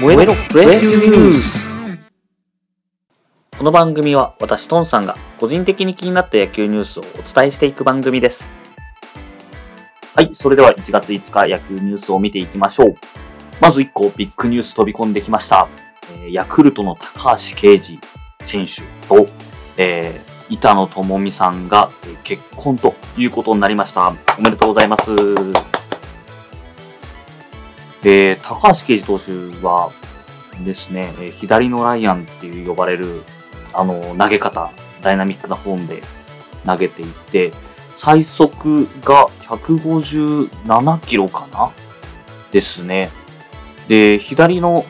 燃えろプロ野球ニュースこの番組は私トンさんが個人的に気になった野球ニュースをお伝えしていく番組です。はいそれでは1月5日野球ニュースを見ていきましょう。まず1個ビッグニュース飛び込んできました、えーヤクルトの高橋奎二選手と、えー板野友美さんが結婚ということになりました。おめでとうございます。で、高橋奎二投手はですね、え左のライアンっていう呼ばれる、あの、投げ方、ダイナミックなフォームで投げていて、最速が157キロかな？ですね。で、左の、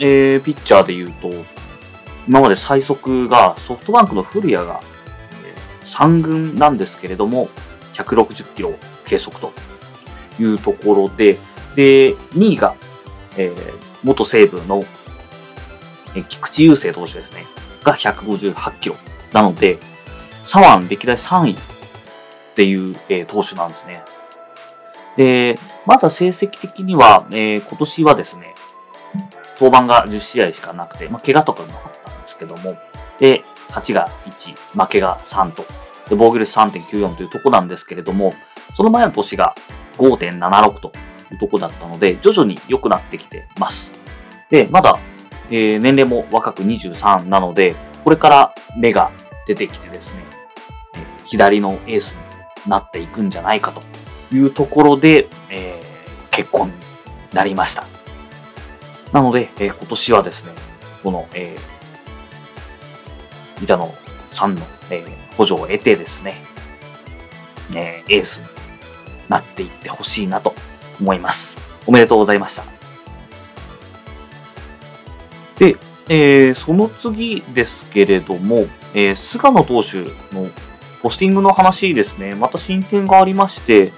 えーピッチャーで言うと、今まで最速がソフトバンクの古谷が、え3軍なんですけれども、160キロ計測というところで、で、2位が、えー元西武の、えー菊池雄星投手ですね。が158キロ。なので、左腕歴代3位っていう、えー投手なんですね。で、まだ成績的には、えー今年はですね、登板が10試合しかなくて、まあ、怪我とかもなかったんですけども、で、勝ちが1、負けが3と、で、防御率3.94というとこなんですけれども、その前の年が5.76というとこだったので、徐々に良くなってきてます。で、まだ、えー年齢も若く23なので、これから目が出てきてですね、えー左のエースになっていくんじゃないかというところで、えー結婚になりました。なので、えー今年はですね、この、えー、板野さんの、えー補助を得てですね、えーエースになっていってほしいなと思います。おめでとうございました。で、えーその次ですけれども、えー菅野投手のポスティングの話ですね、また進展がありまして、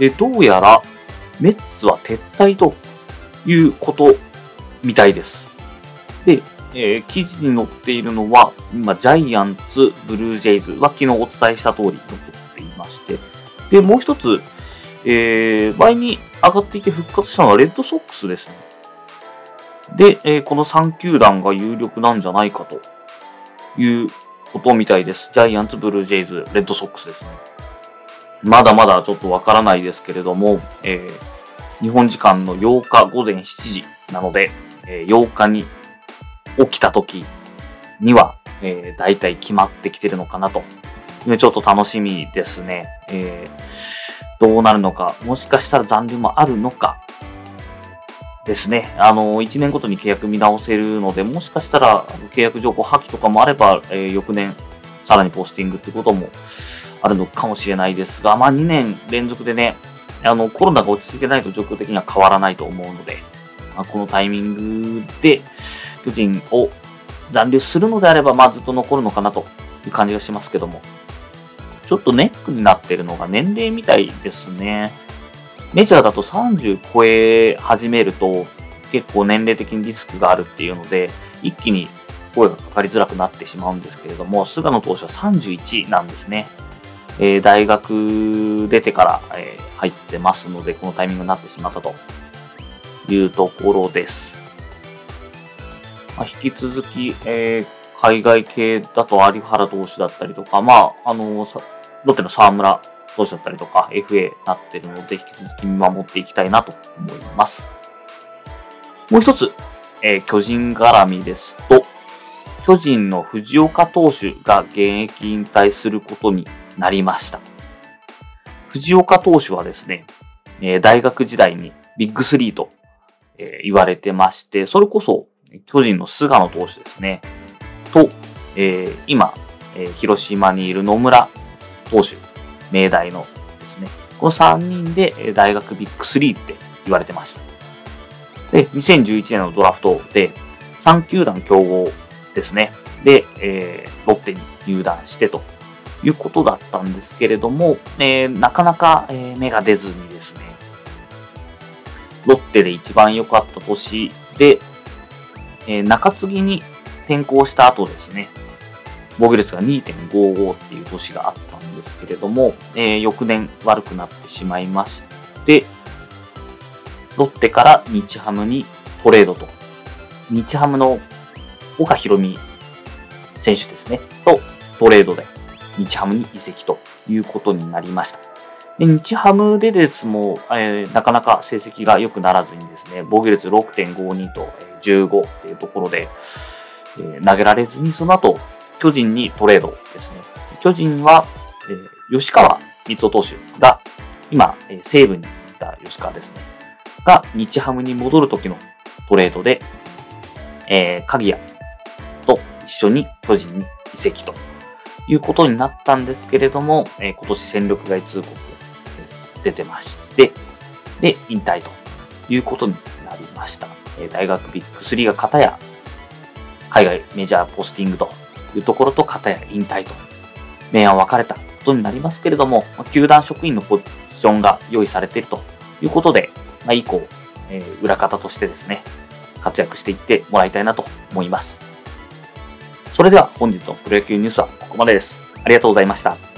えどうやらメッツは撤退ということみたいです。で、えー記事に載っているのは、今、ジャイアンツ、ブルージェイズは昨日お伝えした通り残っていまして、で、もう一つ、えー前に上がっていて復活したのはレッドソックスですね。で、えーこの3球団が有力なんじゃないかということみたいです。ジャイアンツ、ブルージェイズ、レッドソックスですね。まだまだちょっとわからないですけれども、えー日本時間の8日午前7時なので、えー8日に起きた時には、えー、大体決まってきてるのかなと。ちょっと楽しみですね。えーどうなるのか、もしかしたら残留もあるのか、ですね。あの、1年ごとに契約見直せるので、もしかしたら契約条項破棄とかもあれば、えー翌年、さらにポスティングってこともあるのかもしれないですが、まあ2年連続でね、あの、コロナが落ち着いてないと状況的には変わらないと思うので、まあ、このタイミングで巨人を残留するのであれば、まあずっと残るのかなという感じがしますけども、ちょっとネックになってるのが年齢みたいですね。メジャーだと30超え始めると結構年齢的にリスクがあるっていうので、一気に声がかかりづらくなってしまうんですけれども、菅野投手は31なんですね。えー大学出てから、えー入ってますので、このタイミングになってしまったというところです。まあ、引き続き、えー海外系だと有原投手だったりとか、まあ、あのさロッテの沢村投手だったりとか、FA になってるので、引き続き見守っていきたいなと思います。もう一つ、えー巨人絡みですと、巨人の藤岡投手が現役引退することになりました。藤岡投手はですね、えー大学時代にビッグスリーと、えー言われてまして、それこそ巨人の菅野投手ですね、と、えー今、えー広島にいる野村投手、明大のですね、この3人で大学ビッグスリーって言われてました。で、2011年のドラフトで3球団競合ですね。で、えーロッテに入団してということだったんですけれども、えーなかなか、えー芽が出ずにですね、ロッテで一番良かった年で、えー中継ぎに転向した後ですね、防御率が2.55っていう年があったんですけれども、えー翌年悪くなってしまいまして、ロッテから日ハムにトレードと日ハムの岡博美選手ですね、とトレードで日ハムに移籍ということになりました。で日ハムでですも、えー、なかなか成績が良くならずにですね、防御率6.52と15っていうところで、え、投げられずに、その後、巨人にトレードですね。巨人は、えー、吉川光夫投手が、今、えー、西武にいた吉川ですね。が、日ハムに戻る時のトレードで、えー、鍵谷と一緒に巨人に移籍ということになったんですけれども、えー、今年戦力外通告出てまして、で、引退ということになりました。えー、大学ビッグ3が片や海外メジャーポスティングというところと片や引退と明暗分かれたことになりますけれども、球団職員のポジションが用意されているということで、まあ、以降、えー、裏方としてですね、活躍していってもらいたいなと思います。それでは本日のプロ野球ニュースはここまでです。ありがとうございました。